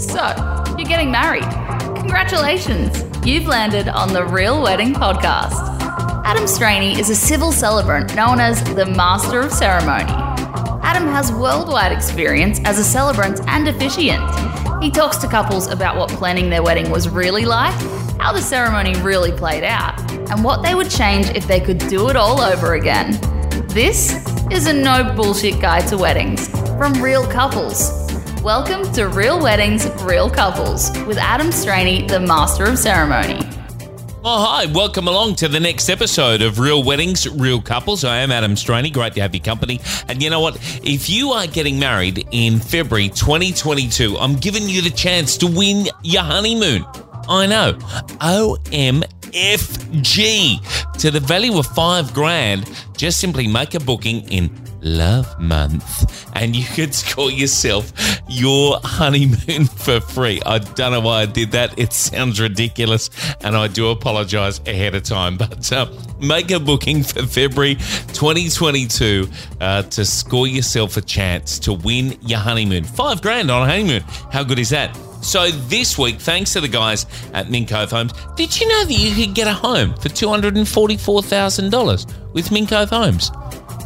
So, you're getting married. Congratulations! You've landed on the Real Wedding Podcast. Adam Straney is a civil celebrant known as the Master of Ceremony. Adam has worldwide experience as a celebrant and officiant. He talks to couples about what planning their wedding was really like, how the ceremony really played out, and what they would change if they could do it all over again. This is a no bullshit guide to weddings from real couples. Welcome to Real Weddings, Real Couples with Adam Straney, the Master of Ceremony. Oh, hi. Welcome along to the next episode of Real Weddings, Real Couples. I am Adam Straney. Great to have your company. And you know what? If you are getting married in February 2022, I'm giving you the chance to win your honeymoon. I know. OMFG to the value of five grand. Just simply make a booking in Love Month and you could score yourself your honeymoon for free. I don't know why I did that. It sounds ridiculous and I do apologize ahead of time. But uh, make a booking for February 2022 uh, to score yourself a chance to win your honeymoon. Five grand on a honeymoon. How good is that? So this week, thanks to the guys at Mink Cove Homes, did you know that you could get a home for $244,000 with Mink Cove Homes?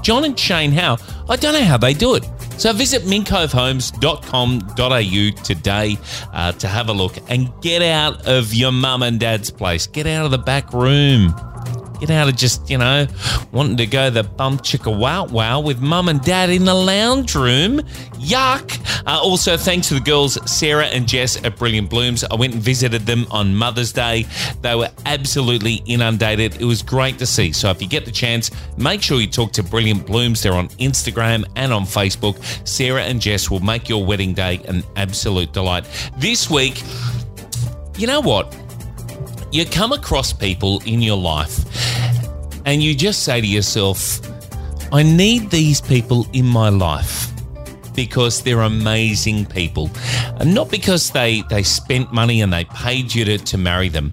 John and Shane Howe, I don't know how they do it. So visit minkcovehomes.com.au today uh, to have a look and get out of your mum and dad's place. Get out of the back room. Get out of just, you know, wanting to go the bump chicka wow wow with mum and dad in the lounge room. Yuck. Uh, also, thanks to the girls, Sarah and Jess at Brilliant Blooms. I went and visited them on Mother's Day. They were absolutely inundated. It was great to see. So, if you get the chance, make sure you talk to Brilliant Blooms. They're on Instagram and on Facebook. Sarah and Jess will make your wedding day an absolute delight. This week, you know what? You come across people in your life and you just say to yourself, I need these people in my life because they're amazing people. Not because they, they spent money and they paid you to, to marry them,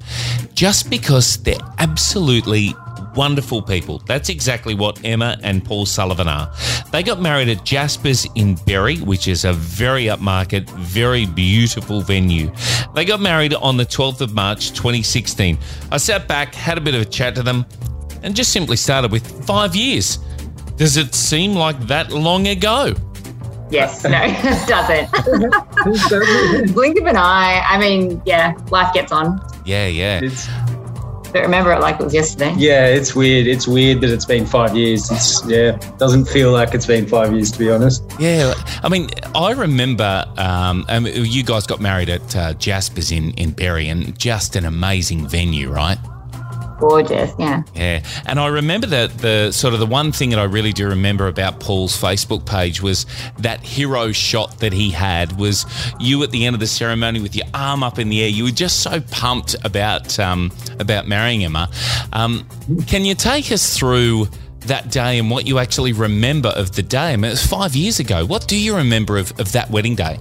just because they're absolutely wonderful people. That's exactly what Emma and Paul Sullivan are. They got married at Jasper's in Berry, which is a very upmarket, very beautiful venue. They got married on the 12th of March 2016. I sat back, had a bit of a chat to them, and just simply started with five years. Does it seem like that long ago? Yes, no, it doesn't. Blink of an eye. I mean, yeah, life gets on. Yeah, yeah. It's, but remember it like it was yesterday. Yeah, it's weird. It's weird that it's been five years. It's yeah, doesn't feel like it's been five years to be honest. Yeah, I mean, I remember um, um you guys got married at uh, Jasper's in in Berry, and just an amazing venue, right? Gorgeous. Yeah. Yeah. And I remember that the sort of the one thing that I really do remember about Paul's Facebook page was that hero shot that he had was you at the end of the ceremony with your arm up in the air. You were just so pumped about um, about marrying Emma. Um, can you take us through? that day and what you actually remember of the day. I mean, it was five years ago. What do you remember of, of that wedding day?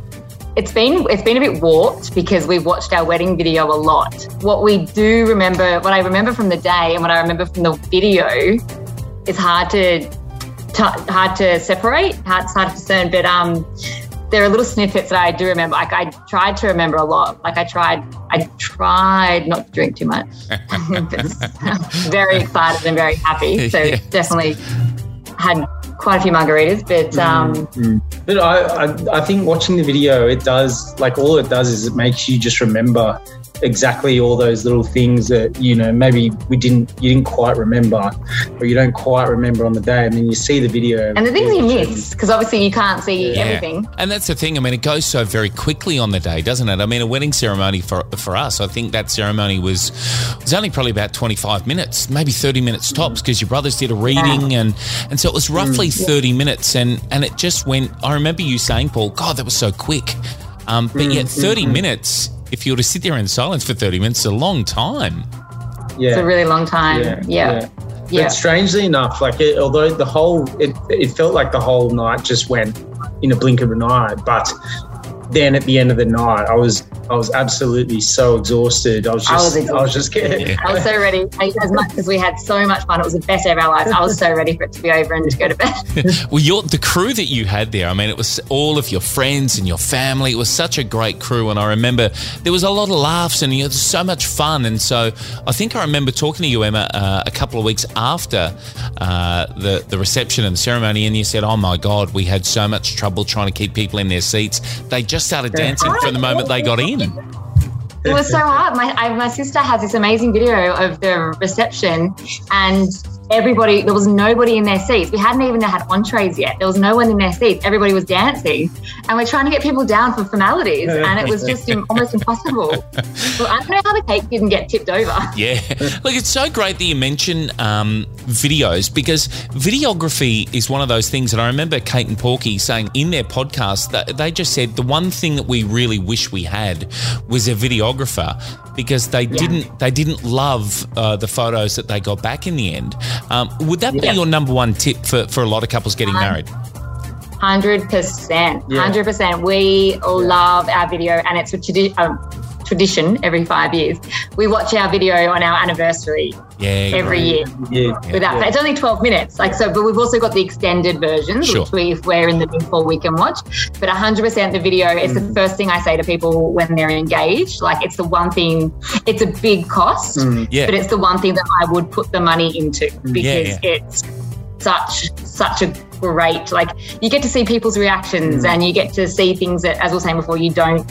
It's been it's been a bit warped because we've watched our wedding video a lot. What we do remember, what I remember from the day and what I remember from the video, is hard to t- hard to separate. Hard, it's hard to discern, but um, there are little snippets that I do remember. Like I tried to remember a lot. Like I tried, I tried not to drink too much. very excited and very happy. So yes. definitely had quite a few margaritas, but um, mm-hmm. but I, I I think watching the video, it does like all it does is it makes you just remember exactly all those little things that you know maybe we didn't you didn't quite remember or you don't quite remember on the day and then you see the video. And the things you miss because obviously you can't see yeah. everything. And that's the thing i mean it goes so very quickly on the day doesn't it? I mean a wedding ceremony for for us i think that ceremony was was only probably about 25 minutes maybe 30 minutes tops because your brothers did a reading yeah. and and so it was roughly mm, 30 minutes and and it just went i remember you saying paul god that was so quick. Um, but mm, yet 30 mm, minutes if you were to sit there in silence for 30 minutes, it's a long time. Yeah. It's a really long time. Yeah. yeah. yeah. But strangely enough, like it, although the whole, it, it felt like the whole night just went in a blink of an eye, but then at the end of the night, I was I was absolutely so exhausted. I was I was just I was, just getting. Yeah. I was so ready. I- As much as we had so much fun, it was the best day of our lives. I was so ready for it to be over and to go to bed. Well, your the crew that you had there. I mean, it was all of your friends and your family. It was such a great crew, and I remember there was a lot of laughs and you had so much fun. And so I think I remember talking to you, Emma, uh, a couple of weeks after uh, the the reception and the ceremony, and you said, "Oh my God, we had so much trouble trying to keep people in their seats. They just started dancing from the moment they got in." It was so hard. My I, my sister has this amazing video of the reception, and everybody there was nobody in their seats. We hadn't even had entrees yet. There was no one in their seats. Everybody was dancing, and we're trying to get people down for formalities, and it was just almost impossible. Well, I don't know how the cake didn't get tipped over. Yeah. Look, it's so great that you mention um, videos because videography is one of those things. And I remember Kate and Porky saying in their podcast that they just said the one thing that we really wish we had was a videographer because they didn't they didn't love uh, the photos that they got back in the end. Um, would that be your number one tip for, for a lot of couples getting Um, married? Hundred percent, hundred percent. We all love our video, and it's a tradi- um, tradition every five years. We watch our video on our anniversary Yeah. every right. year. Yeah, Without yeah. it's only twelve minutes, like so. But we've also got the extended versions, Sure. which we if we're in the before we can watch. But hundred percent, the video is Mm. the first thing I say to people when they're engaged. Like it's the one thing. It's a big cost, Mm. Yeah. but it's the one thing that I would put the money into because yeah. it's such such a great like you get to see people's reactions Mm. and you get to see things that as we were saying before you don't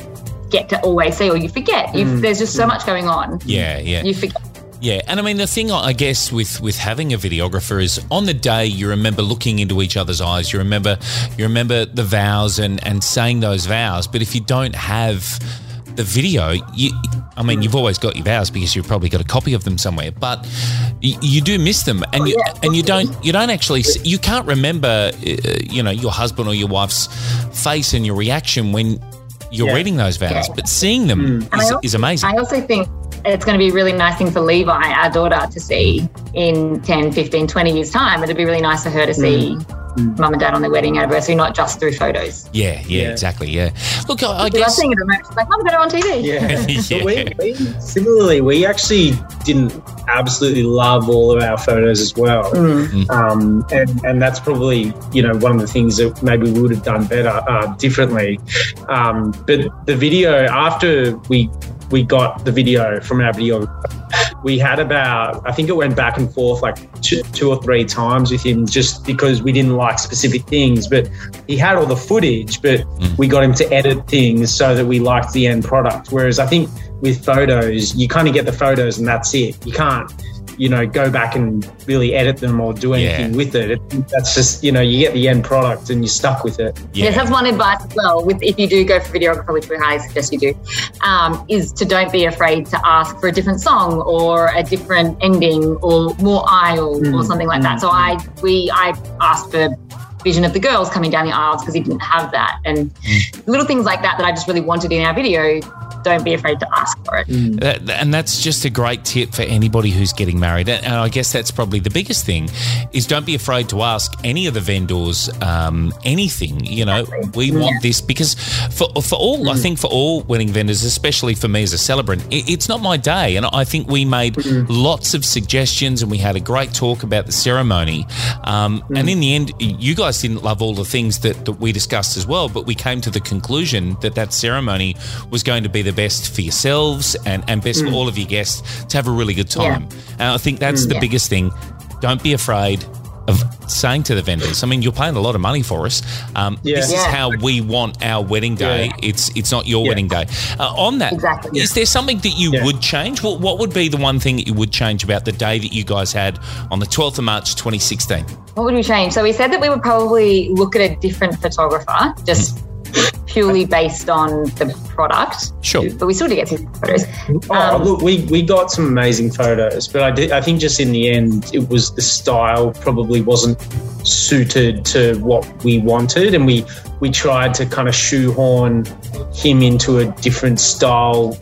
get to always see or you forget you, Mm. there's just so much going on Yeah, yeah. you forget Yeah, and I mean the thing I guess with with having a videographer is on the day you remember looking into each other's eyes. You remember you remember the vows and and saying those vows. But if you don't have the video, you I mean you've always got your vows because you've probably got a copy of them somewhere, but you, you do miss them and you and you don't you don't actually you can't remember uh, you know your husband or your wife's face and your reaction when you're Yeah. reading those vows, Yeah. but seeing them mm. And I is, al- is amazing. I also think it's going to be a really nice thing for Levi, our daughter, to see in 10, 15, 20 years' time. It'd be really nice for her to mm. see mum and dad on their wedding anniversary, not just through photos. yeah, yeah, Yeah. exactly. Yeah. Look, I, I We guess. seeing it at the moment. Like, mum, got it on TV. Yeah. Yeah. But we, we, similarly, we actually didn't absolutely love all of our photos as well. Mm. Um, and, and that's probably, you know, one of the things that maybe we would have done better uh, differently. Um, but the video, after we we got the video from our video, we had about, I think it went back and forth like two, two or three times with him just because we didn't like specific things. But he had all the footage, but mm. we got him to edit things so that we liked the end product. Whereas I think with photos, you kind of get the photos and that's it. You can't, you know, go back and really edit them or do anything Yeah. with it. it. That's just, you know, you get the end product and you're stuck with it. Yes, that's one advice as well. With if you do go for videographer, which we highly suggest you do, um, is to don't be afraid to ask for a different song or a different ending or more aisle or Mm, something like that. So I we I asked for vision of the girls coming down the aisles because he didn't have that and little things like that that I just really wanted in our video. Don't be afraid to ask for it. That, and that's just a great tip for anybody who's getting married. And I guess that's probably the biggest thing is don't be afraid to ask any of the vendors um, anything. You know, we want this because for for all I think for all wedding vendors, especially for me as a celebrant, it, it's not my day. And I think we made lots of suggestions and we had a great talk about the ceremony. Um, And in the end, you guys didn't love all the things that, that we discussed as well, but we came to the conclusion that that ceremony was going to be the best for yourselves and, and best for all of your guests to have a really good time. And I think that's the Yeah. biggest thing. Don't be afraid of saying to the vendors. I mean, you're paying a lot of money for us. Um, Yeah. This is Yeah. how we want our wedding day. Yeah. It's it's not your Yeah. wedding day. Uh, on that, Exactly. is there something that you Yeah. would change? What, what would be the one thing that you would change about the day that you guys had on the 12th of March 2016? What would we change? So we said that we would probably look at a different photographer, just purely based on the product. Sure. But we still did get some photos. Oh, Um, look, we, we got some amazing photos, but I did, I think just in the end, it was the style probably wasn't suited to what we wanted, and we we tried to kind of shoehorn him into a different style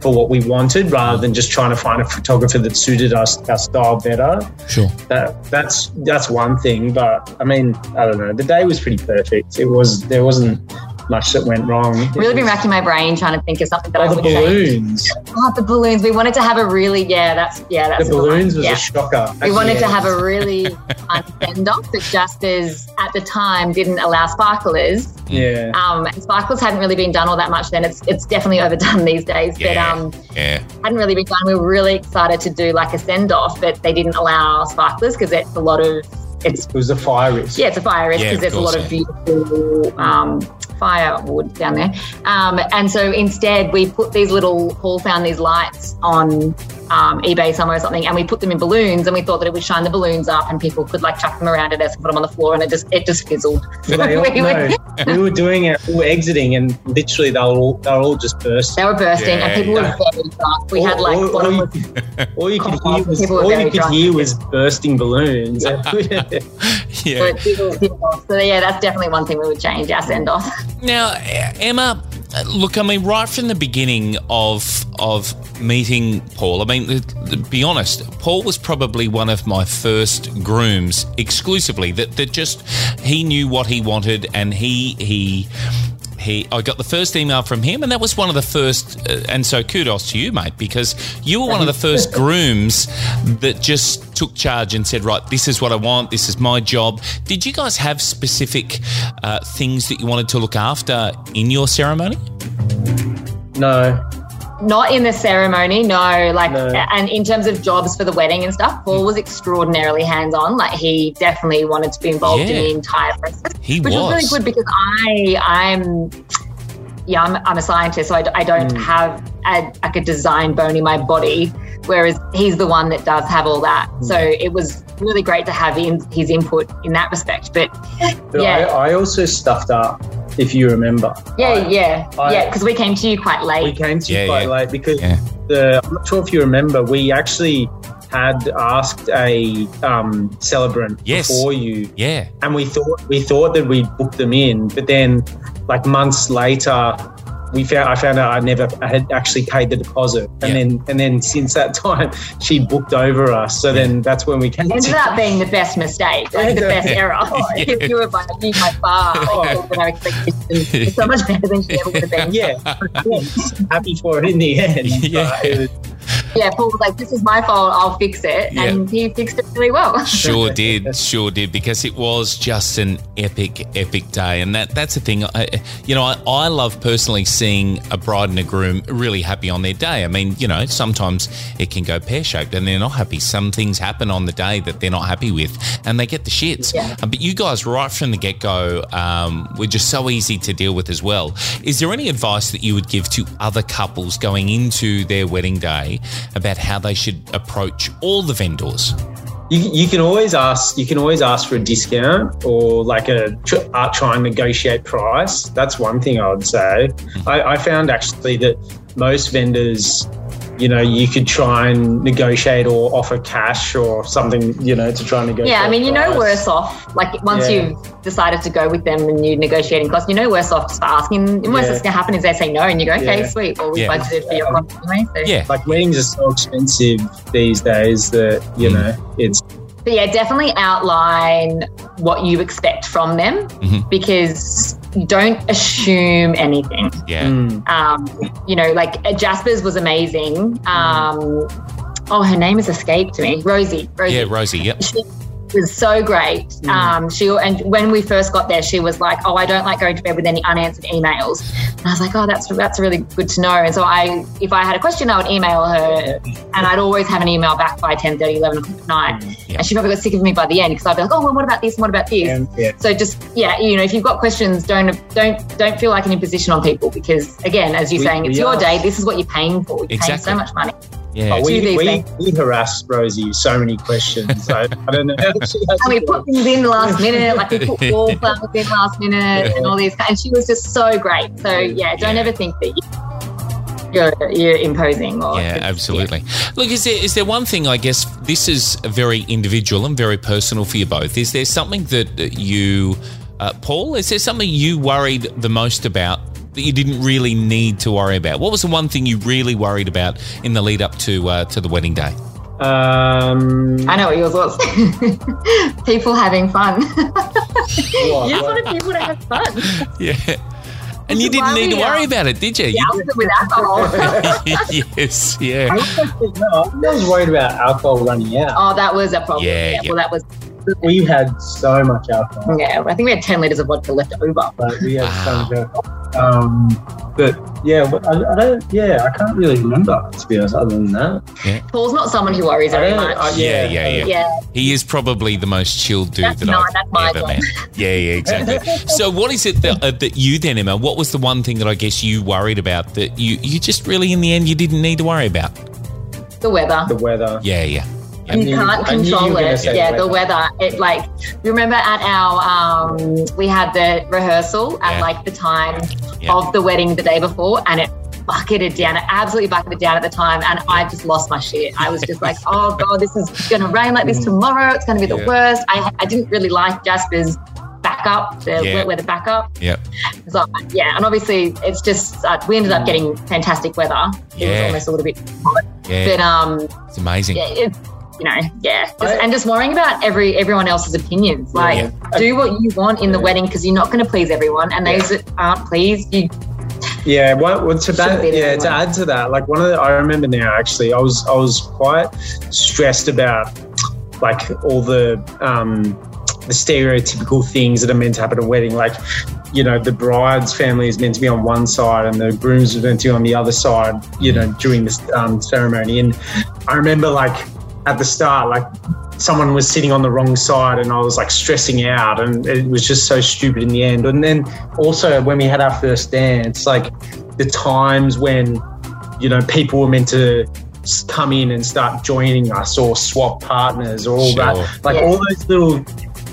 for what we wanted, rather than just trying to find a photographer that suited us our style better. Sure. That that's that's one thing, but I mean, I don't know. The day was pretty perfect. It was there wasn't much that went wrong. Really been racking my brain trying to think of something that I Oh, the would change. balloons. Oh, the balloons. We wanted to have a really yeah. That's yeah. That's The the balloons was yeah. a shocker. We wanted to have a really fun send off, but just as at the time didn't allow sparklers. Yeah. Um, and sparklers hadn't really been done all that much then. It's it's definitely overdone these days, but um, Yeah. hadn't really been done. We were really excited to do like a send off, but they didn't allow sparklers because it's a lot of it's It was a fire risk. yeah, it's a fire risk because of there's a lot course, of beautiful um, firewood down there. Um, and so instead, we put these little, Paul found these lights on um, eBay somewhere or something, and we put them in balloons, and we thought that it would shine the balloons up, and people could like chuck them around at us and put them on the floor, and it just it just fizzled. But We were- no, we were doing it, we were exiting, and literally they were all, they were all just bursting. They were bursting, Yeah, and people yeah. were very drunk. We had like all, one all, you, all you could hear was all you could drunk. hear was bursting balloons. Yeah. but people- people- So yeah, that's definitely one thing we would change our send off. Now, Emma, Uh, look, I mean, right from the beginning of of meeting Paul, I mean, be honest, Paul was probably one of my first grooms exclusively. That that just he knew what he wanted, and he he. He, I got the first email from him, and that was one of the first. Uh, and so, kudos to you, mate, because you were one of the first grooms that just took charge and said, "Right, this is what I want. This is my job." Did you guys have specific uh, things that you wanted to look after in your ceremony? no, Not in the ceremony, no. Like, No. and in terms of jobs for the wedding and stuff, Paul was extraordinarily hands on. Like, he definitely wanted to be involved in the entire process, He which was. really good because I, I'm, yeah, I'm, I'm a scientist, so I, d- I don't have a, like a design bone in my body, whereas he's the one that does have all that. So it was really great to have in, his input in that respect. But but Yeah. I, I also stuffed up, if you remember. yeah, I- yeah, I- yeah, because we came to you quite late. We came to Yeah, you quite yeah. late because Yeah. the I'm not sure if you remember, we actually had asked a um, celebrant Yes. before you, Yeah, and we thought we thought that we'd booked them in, but then like months later. We found I found out I never I had actually paid the deposit, and Yeah. then and then since that time she booked over us. So then that's when we came ended to up being the best mistake, like the best error. If you were by me by far, oh, but our expectations so much better than she ever would have been. yeah, happy for it in the end. Yeah. But it was- Yeah, Paul was like, "This is my fault. I'll fix it," Yeah. and he fixed it really well. sure did, sure did, because it was just an epic, epic day, and that that's the thing. I, you know, I, I love personally seeing a bride and a groom really happy on their day. I mean, you know, sometimes it can go pear shaped and they're not happy. Some things happen on the day that they're not happy with, and they get the shits. Yeah. Uh, But you guys, right from the get go, um, were just so easy to deal with as well. Is there any advice that you would give to other couples going into their wedding day about how they should approach all the vendors? You, you can always ask. You can always ask for a discount or like a uh, try and negotiate price. That's one thing I would say. I, I found actually that most vendors, you know, you could try and negotiate or offer cash or something, you know, to try and negotiate. Yeah, I mean, you know, price. worse off. Like once Yeah. you've decided to go with them and you're negotiating costs, you know, worse off just for asking. And worst Yeah. that's going to happen is they say no, and you go, okay, Yeah. sweet. Well, we Yeah. budgeted for your cost anyway. So. Yeah. Like weddings are so expensive these days that you Mm. know it's But yeah, definitely outline what you expect from them Mhm. because you don't assume anything. Yeah. mm, Um, you know, like uh, Jasper's was amazing. Um, oh, her name has escaped me. Rosie. Rosie. Yeah, Rosie. Yep. She was so great. Mm. Um, she and when we first got there, she was like, "Oh, I don't like going to bed with any unanswered emails." And I was like, "Oh, that's that's really good to know." And so I, if I had a question, I would email her, and I'd always have an email back by 10, 11 o'clock at night. Yeah. And she probably got sick of me by the end because I'd be like, "Oh, well, what about this? And what about this?" yeah. So just yeah, you know, if you've got questions, don't don't don't feel like an imposition on people because again, as you're We- saying, it's your are- day. This is what you're paying for. You're paying Exactly. so much money. Yeah. But do we, we, we harassed Rosie with so many questions. So I don't know. how she has And we put things in the last minute, like we put wallflowers in last minute and all these. And she was just so great. So yeah, don't Yeah. ever think that you, you're you're imposing or Yeah, absolutely. Look, is there is there one thing? I guess this is very individual and very personal for you both. Is there something that you, uh, Paul? Is there something you worried the most about that you didn't really need to worry about? What was the one thing you really worried about in the lead up to uh, to the wedding day? Um, I know what yours was. people having fun. you just what- wanted people to have fun. Yeah, And you didn't need to worry about it, did you? Yeah, I was with alcohol. Yes, yeah. I was worried about alcohol running out. oh, that was a problem. Yeah, Yeah, yeah. well, that was. We had so much alcohol. Yeah, I think we had ten liters of vodka left over. But we had so much alcohol. Um, but yeah, I, I don't. Yeah, I can't really remember to be honest. Other than that, Paul's not someone who worries I very much. I, Yeah, yeah, yeah, yeah. yeah, He is probably the most chilled dude That's that not- I've that's my ever met. Yeah, yeah, exactly. so, what is it that, uh, that you then, Emma? What was the one thing that I guess you worried about that you you just really in the end you didn't need to worry about? the weather. The weather. Yeah, yeah. I you can't you control it. Yeah, the weather. It like you remember at our um we had the rehearsal at Yeah. like the time Yeah. of the wedding the day before and it bucketed down. It absolutely bucketed down at the time and I just lost my shit. I was just like, oh god, this is gonna rain like this tomorrow. It's gonna be the Yeah. worst. I I didn't really like Jasper's backup, the Yeah. weather backup. Yep. So yeah, and obviously it's just uh, we ended up getting fantastic weather. It was Yeah. almost a little bit hot. Yeah. But um it's amazing. yeah, it's you know, yeah, just, I- and just worrying about every everyone else's opinions. Like, Yeah. do what you want in the Yeah. wedding because you're not going to please everyone, and those that aren't pleased, you Yeah, well, well, to that, yeah, to add to that, like one of the, I remember now actually, I was I was quite stressed about like all the um the stereotypical things that are meant to happen at a wedding, like you know the bride's family is meant to be on one side and the groom's is meant to be on the other side, you know, during this um, ceremony. And I remember like at the start, like someone was sitting on the wrong side and I was like stressing out and it was just so stupid in the end. And then also when we had our first dance, like the times when, you know, people were meant to come in and start joining us or swap partners or all Sure. that, like Yeah. all those little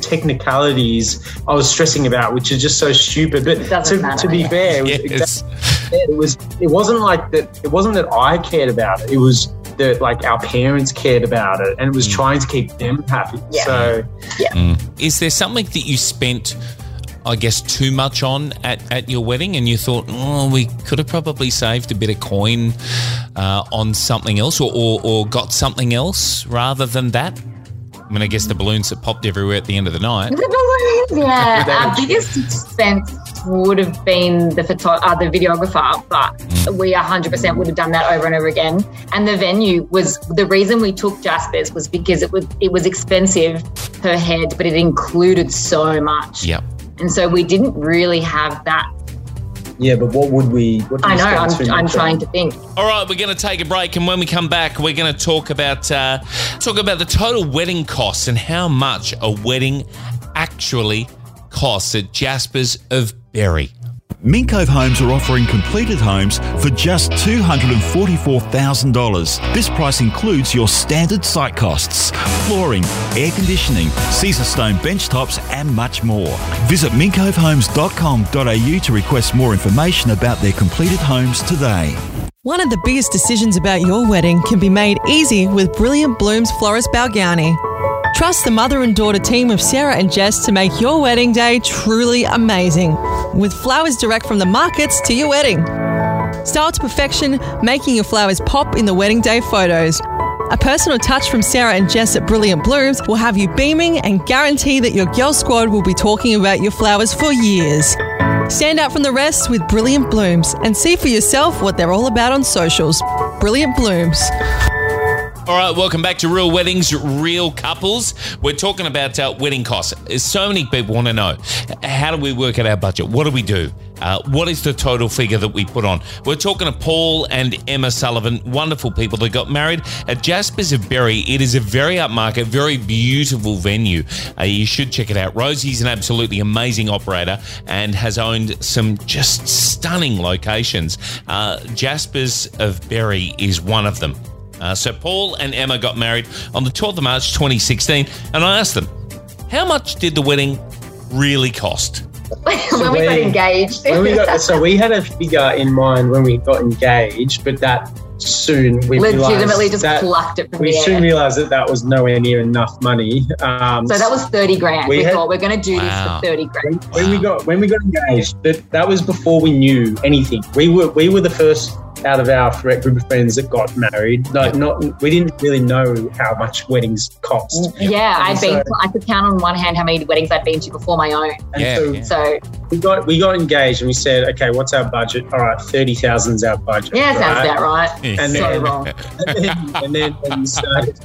technicalities I was stressing about, which is just so stupid. But doesn't to, matter, to be yeah. fair, it was Yes. exactly it was it wasn't like that it wasn't that I cared about it. It was that like our parents cared about it and it was Mm. trying to keep them happy. Yeah. So Is there something that you spent, I guess, too much on at, at your wedding and you thought, oh, we could have probably saved a bit of coin uh, on something else or, or, or got something else rather than that? I mean, I guess the balloons that popped everywhere at the end of the night. the balloons. Yeah, our biggest expense would have been the photo- uh, the videographer, but we 100% would have done that over and over again. And the venue was the reason we took Jasper's was because it was it was expensive per head, but it included so much. Yep. And so we didn't really have that. yeah, but what would we what I know. I'm, I'm trying to think. All right, we're going to take a break, and when we come back, we're going to talk about uh, talk about the total wedding costs and how much a wedding actually costs at Jasper's of Berry. Mink Cove Homes are offering completed homes for just $244,000. This price includes your standard site costs, flooring, air conditioning, Caesar stone bench tops, and much more. Visit minkcovehomes.com.au to request more information about their completed homes today. One of the biggest decisions about your wedding can be made easy with Brilliant Blooms Florist Balgownie. Trust the mother and daughter team of Sarah and Jess to make your wedding day truly amazing, with flowers direct from the markets to your wedding. Style to perfection, making your flowers pop in the wedding day photos. A personal touch from Sarah and Jess at Brilliant Blooms will have you beaming and guarantee that your girl squad will be talking about your flowers for years. Stand out from the rest with Brilliant Blooms and see for yourself what they're all about on socials. Brilliant Blooms. All right, welcome back to Real Weddings, Real Couples. We're talking about uh, wedding costs. So many people want to know how do we work out our budget? What do we do? Uh, what is the total figure that we put on? We're talking to Paul and Emma Sullivan, wonderful people that got married at Jasper's of Berry. It is a very upmarket, very beautiful venue. Uh, you should check it out. Rosie's an absolutely amazing operator and has owned some just stunning locations. Uh, Jasper's of Berry is one of them. Uh, so Paul and Emma got married on the 12th of March 2016, and I asked them, how much did the wedding really cost? when we got engaged. when we got, so we had a figure in mind when we got engaged, but that soon we legitimately just that plucked it from we the soon air. realized that that was nowhere near enough money. Um, So that was 30 grand. We We, had- thought we're going to do Wow. this for 30 grand. when we got when we got engaged, that that was before we knew anything. We were we were the first out of our fr- group of friends that got married. No, Yep. not we didn't really know how much weddings cost. Yeah, I'd And been. so- I could count on one hand how many weddings I'd been to before my own. And Yeah, so yeah. So we got we got engaged and we said, okay, what's our budget? All right, thirty thousand is our budget. yeah, sounds right? about right. And So then, wrong. and then, and then when we started,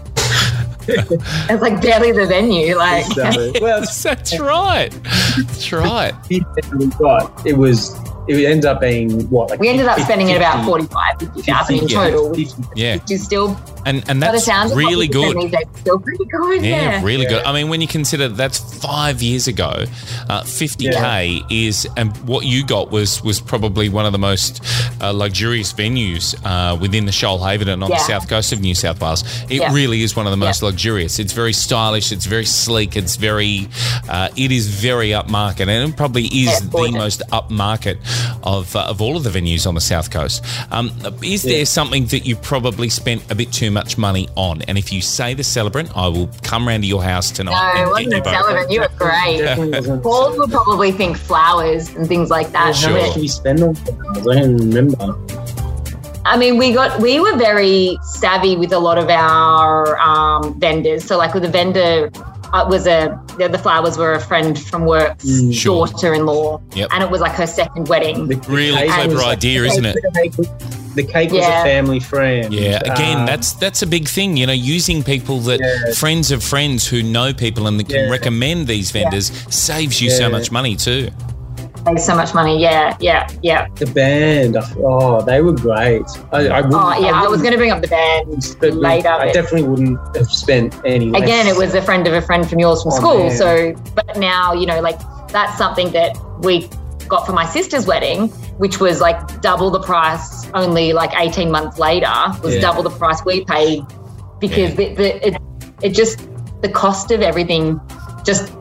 It's like barely the venue. Like so, well, That's right. That's right. we got it was it ended up being what like we ended up 50, spending it about 50, 45, 50,000 in 50, yeah, total, which is still, And and by the that's sounds really good. These days, still pretty good. Yeah, Yeah. really good. I mean, when you consider that's five years ago, uh, 50k is, and what you got was was probably one of the most uh, luxurious venues uh, within the Shoalhaven and on the south coast of New South Wales. It Yeah. really is one of the most Yeah. luxurious. It's very stylish. It's very sleek. It's very, uh, it is very upmarket, and it probably is Yeah, the most upmarket of uh, of all of the venues on the south coast. Um, is there something that you probably spent a bit too much money on? And if you say the celebrant, I will come round to your house tonight. No, and it wasn't get a you both. celebrant. You were great. Definitely Paul would probably think flowers and things like that. How Sure. much did we spend on flowers? I don't remember. I mean, we got we were very savvy with a lot of our um, vendors. So, like with the vendor, uh, was a the, the flowers were a friend from work's Mm. Sure. daughter-in-law, Yep. and it was like her second wedding. The, the Really cake clever was- idea, the isn't it? The cake, was- the cake was Yeah. a family friend. Yeah, again, Uh, that's that's a big thing. You know, using people that Yeah. friends of friends who know people and that can Yeah. recommend these vendors saves you so much money too. Paid so much money. Yeah, yeah, yeah. the band. Oh, they were great. I, I Oh, yeah. I, was going to bring up the band but later. I definitely wouldn't have spent any. less. again it was a friend of a friend from yours from Oh, school man. so but now you know like that's something that we got for my sister's wedding which was like double the price only like 18 months later was Yeah. double the price we paid because Yeah. the, the, it, it just the cost of everything just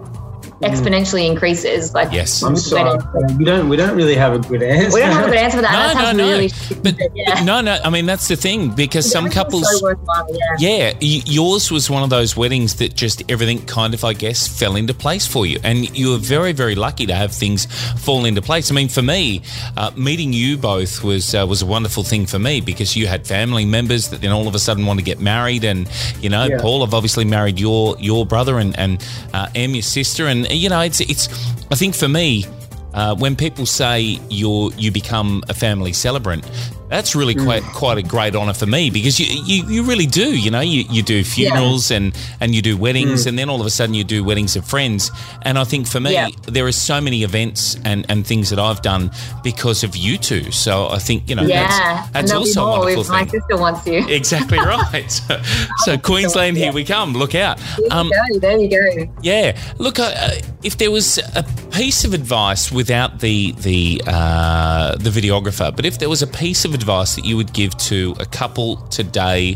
exponentially increases like Yes. I'm with sorry. We don't. We don't really have a good answer. we don't have a good answer for that No, that no, no. really But, yeah. but no, no. I mean, that's the thing because some couples. so worthwhile, yeah. Yeah, yours was one of those weddings that just everything kind of, I guess, fell into place for you. And you were very, very lucky to have things fall into place. I mean, for me, uh, meeting you both was uh, was a wonderful thing for me because you had family members that then all of a sudden want to get married. And, you know, Yeah. Paul, I've obviously married your your brother and, and uh, Em, your sister. And, you know, it's, it's I think for me, uh, when people say you're you become a family celebrant, that's really quite quite a great honour for me because you, you, you really do. You know, you, you do funerals and, and you do weddings, and then all of a sudden you do weddings of friends. And I think for me, Yeah. there are so many events and, and things that I've done because of you two. So I think you know yeah that's, that's also a wonderful if my thing. sister wants you Exactly right. So, so Queensland, here we come. Look out. Um, there you go there you go yeah. Look, uh, if there was a piece of advice without the the uh, the videographer, but if there was a piece of advice that you would give to a couple today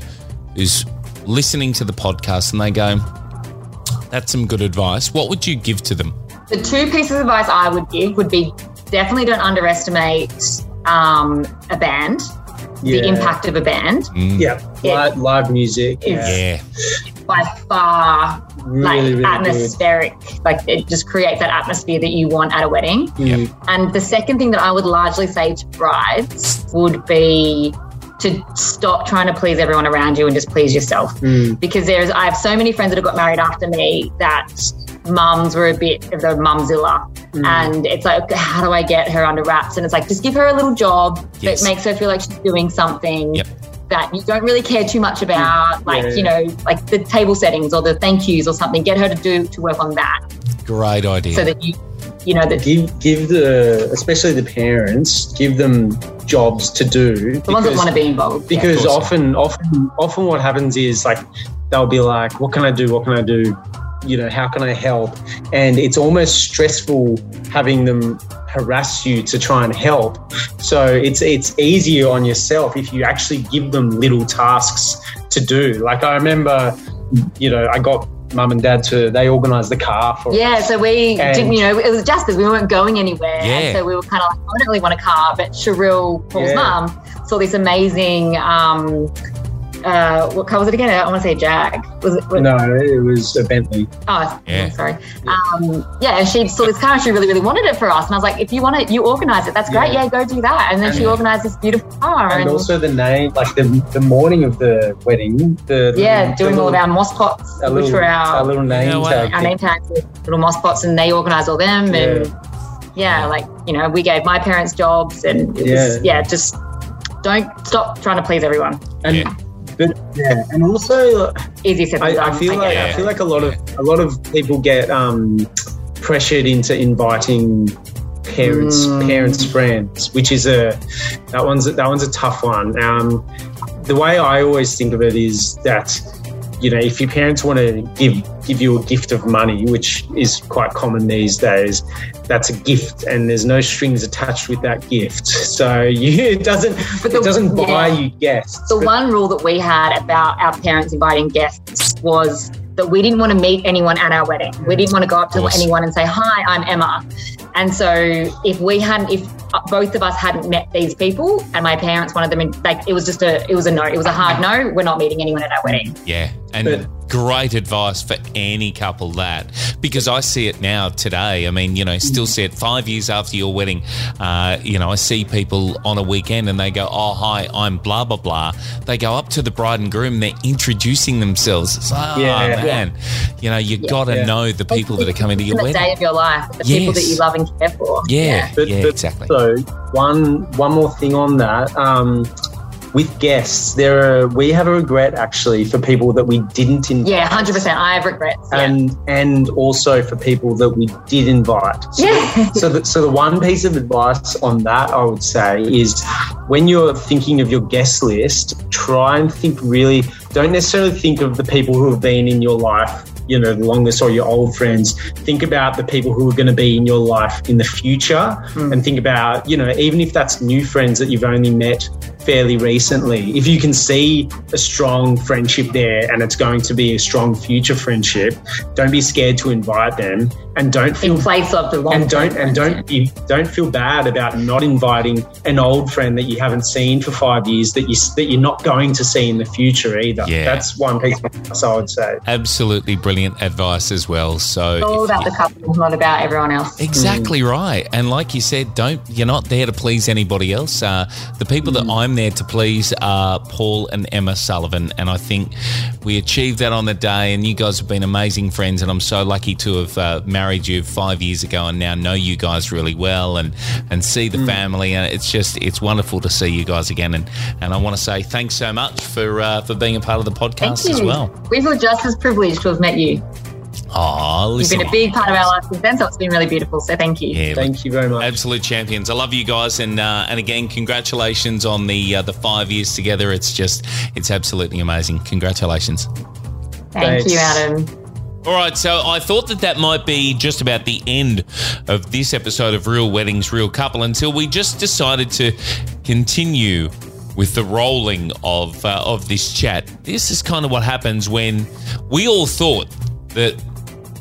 who's listening to the podcast and they go, "That's some good advice," what would you give to them? The two pieces of advice I would give would be definitely don't underestimate um, a band, Yeah. the impact of a band. Yeah, Yeah. live, live music. Is- Yeah, Yeah, By far, really, like really good. atmospheric, like it just creates that atmosphere that you want at a wedding. Mm. And the second thing that I would largely say to brides would be to stop trying to please everyone around you and just please yourself. Mm. Because there's, I have so many friends that have got married after me that mums were a bit of the mumzilla. Mm. And it's like, how do I get her under wraps? And it's like, just give her a little job Yes. that makes her feel like she's doing something Yep. That you don't really care too much about, like, Yeah. you know, like the table settings or the thank yous or something. Get her to do, to work on that great idea. so that you, you know, that Give give the especially the parents give them jobs to do the ones that want to be involved. yeah. because course. often often often what happens is like they'll be like what can i do what can i do you know how can i help and it's almost stressful having them harass you to try and help so it's it's easier on yourself if you actually give them little tasks to do like i remember you know i got mum and dad to they organized the car for Yeah, so we And- didn't, you know, it was just because we weren't going anywhere. Yeah. So we were kind of like, I don't really want a car. But Cheryl, Paul's Yeah. mum, saw this amazing um, uh, what car was it again? I want to say Jag. Was it? Was, No, it was a Bentley. Oh, Yeah. yeah. sorry. Um, yeah, she saw this car and she really, really wanted it for us. And I was like, if you want it, you organize it. That's great. Yeah. Yeah, go do that. And then she organized this beautiful car. And And, also the name, like the the morning of the wedding, the yeah, the doing all of our moss pots, our which little, were our, our little name Yeah, wow. tag. our name tags, little moss pots, and they organized all them. And yeah, like, you know, we gave my parents jobs and it was, yeah, just don't stop trying to please everyone. And Yeah. But yeah, and also Easy said than I, done. I feel like Yeah. I feel like a lot of a lot of people get um, pressured into inviting parents Mm. parents friends, which is a that one's that one's a tough one. Um, the way I always think of it is that you know if your parents want to give give you a gift of money, which is quite common these days, that's a gift, and there's no strings attached with that gift. So you, it doesn't the- it doesn't buy yeah. you guests. The But- one rule that we had about our parents inviting guests was that we didn't want to meet anyone at our wedding. We didn't want to go up to anyone and say, "Hi, I'm Emma." And so, if we hadn't, if uh, both of us hadn't met these people, and my parents wanted them, in, like it was just a, it was a no. It was a hard no. We're not meeting anyone at our wedding. Yeah, and But- great advice for any couple that because I see it now today. I mean, you know, still see it five years after your wedding. Uh, you know, I see people on a weekend and they go, "Oh, hi, I'm blah blah blah." They go up to the bride and groom. They're introducing themselves. It's like, oh Yeah. man, you know, you got to Yeah. know the people that are coming to your the wedding. day of your life, the people that you love and care for. Yeah, But- yeah, but exactly. So one one more thing on that. Um, with guests, there are we have a regret actually for people that we didn't invite. Yeah, hundred percent. I have regrets. Yeah. And and also for people that we did invite. So, Yeah. so the, so the one piece of advice on that I would say is when you're thinking of your guest list, try and think really. Don't necessarily think of the people who have been in your life you know the longest or your old friends think about the people who are going to be in your life in the future hmm. and think about you know even if that's new friends that you've only met fairly recently if you can see a strong friendship there and it's going to be a strong future friendship don't be scared to invite them and don't feel in place of the long and don't and don't be, don't feel bad about not inviting an old friend that you haven't seen for five years that you that you're not going to see in the future either. Yeah. That's one piece of advice I would say. Absolutely brilliant advice as well. So all about you- the couple, not about everyone else. Exactly right. And like you said, don't you're not there to please anybody else. Uh, the people that I'm there to please are Paul and Emma Sullivan, and I think we achieved that on the day. And you guys have been amazing friends, and I'm so lucky to have uh, married you five years ago, and now know you guys really well, and and see the family. And it's just it's wonderful to see you guys again. And and I want to say thanks so much for uh, for being a part of the Thank podcast you. as well. We feel just as privileged to have met you. Oh, You've been a big part of our life since then, so it's been really beautiful. So thank you. yeah, Thank you very much. Absolute champions. I love you guys, and uh, and again, congratulations on the uh, the five years together. It's just it's absolutely amazing. Congratulations. Thank Thanks. you, Adam. All right, so I thought that that might be just about the end of this episode of Real Weddings, Real Couple until we just decided to continue with the rolling of uh, of this chat. This is kind of what happens when we all thought that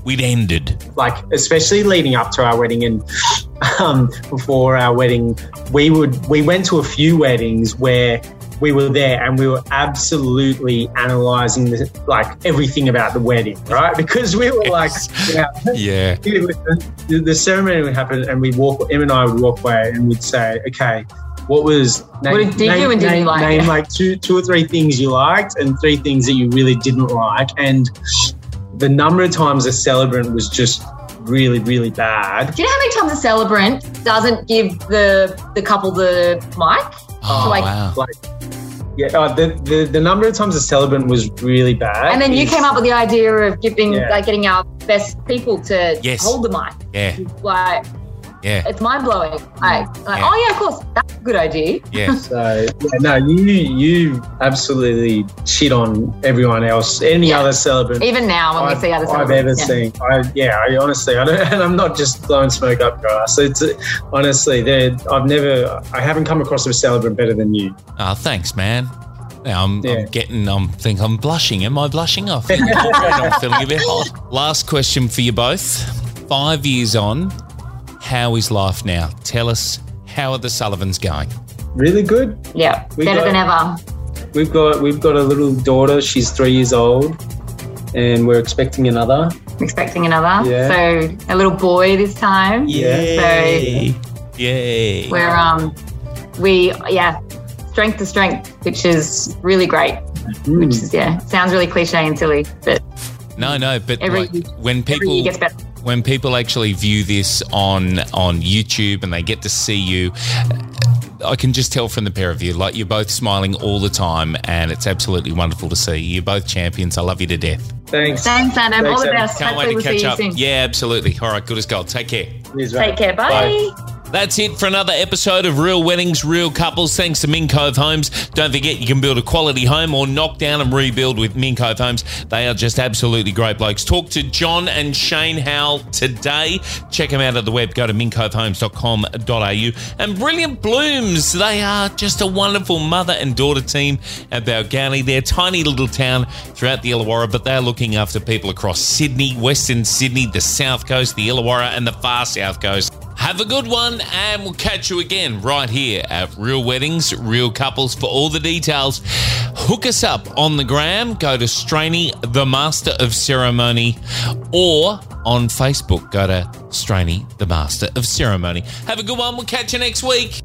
we'd ended. like especially leading up to our wedding and um, before our wedding, we would we went to a few weddings where we were there and we were absolutely analyzing the, like everything about the wedding, right? Because we were like, yeah, Yeah. the, the ceremony would happen and we walk, Em and I would walk away and we'd say, okay, what was name, What did you and didn't name, like? name like two two or three things you liked and three things that you really didn't like and the number of times a celebrant was just really really bad Do you know how many times a celebrant doesn't give the the couple the mic? Oh, like- wow. like yeah uh, the, the the number of times a celebrant was really bad And then you came up with the idea of giving, Yeah. like, getting our best people to Yes. hold the mic. Yeah. Like, Yeah. it's mind blowing. Like, like Yeah. oh yeah, of course, that's a good idea. Yeah. so yeah, no you you absolutely shit on everyone else any Yeah. other celebrant Even now, when I've, we see other I've ever yeah. seen. I, yeah, I honestly, I don't, and I'm not just blowing smoke up your ass. It's uh, honestly, they're- I've never, I haven't come across a celebrant better than you. Oh, thanks, man. Now I'm, Yeah. I'm getting, I'm think I'm blushing. Am I blushing? I think I'm feeling a bit hot. Last question for you both. Five years on, how is life now? Tell us how are the Sullivans going? Really good. Yeah, We better got- than ever. we've got we've got a little daughter. She's three years old, and we're expecting another. expecting another. Yeah. So a little boy this time. Yeah. Yay. Yay. We're um we yeah, strength to strength, which is really great. Which is yeah, sounds really cliche and silly, but No, no, but Every- like, when every people year gets better. When people actually view this on on YouTube and they get to see you, I can just tell from the pair of you, like you're both smiling all the time, and it's absolutely wonderful to see. You're both champions. I love you to death. Thanks. Thanks, Adam. Thanks, All the Adam. best. Can't Hopefully wait to we'll catch up. Yeah, absolutely. All right, good as gold. Take care. Cheers. Take care. Bye. That's it for another episode of Real Weddings, Real Couples. Thanks to Mink Cove Homes. Don't forget you can build a quality home or knock down and rebuild with Mink Cove Homes. They are just absolutely great blokes. Talk to John and Shane Howell today. Check them out at the web. Go to minkcovehomes.com.au. And Brilliant Blooms. They are just a wonderful mother and daughter team at Balgownie. They're tiny little town throughout the Illawarra, but they're looking after people across Sydney, Western Sydney, the South Coast, the Illawarra, and the far South Coast. Have a good one, and we'll catch you again right here at Real Weddings, Real Couples. For all the details, hook us up on the gram. Go to Straney, the Master of Ceremony, or on Facebook, go to Straney, the Master of Ceremony. Have a good one. We'll catch you next week.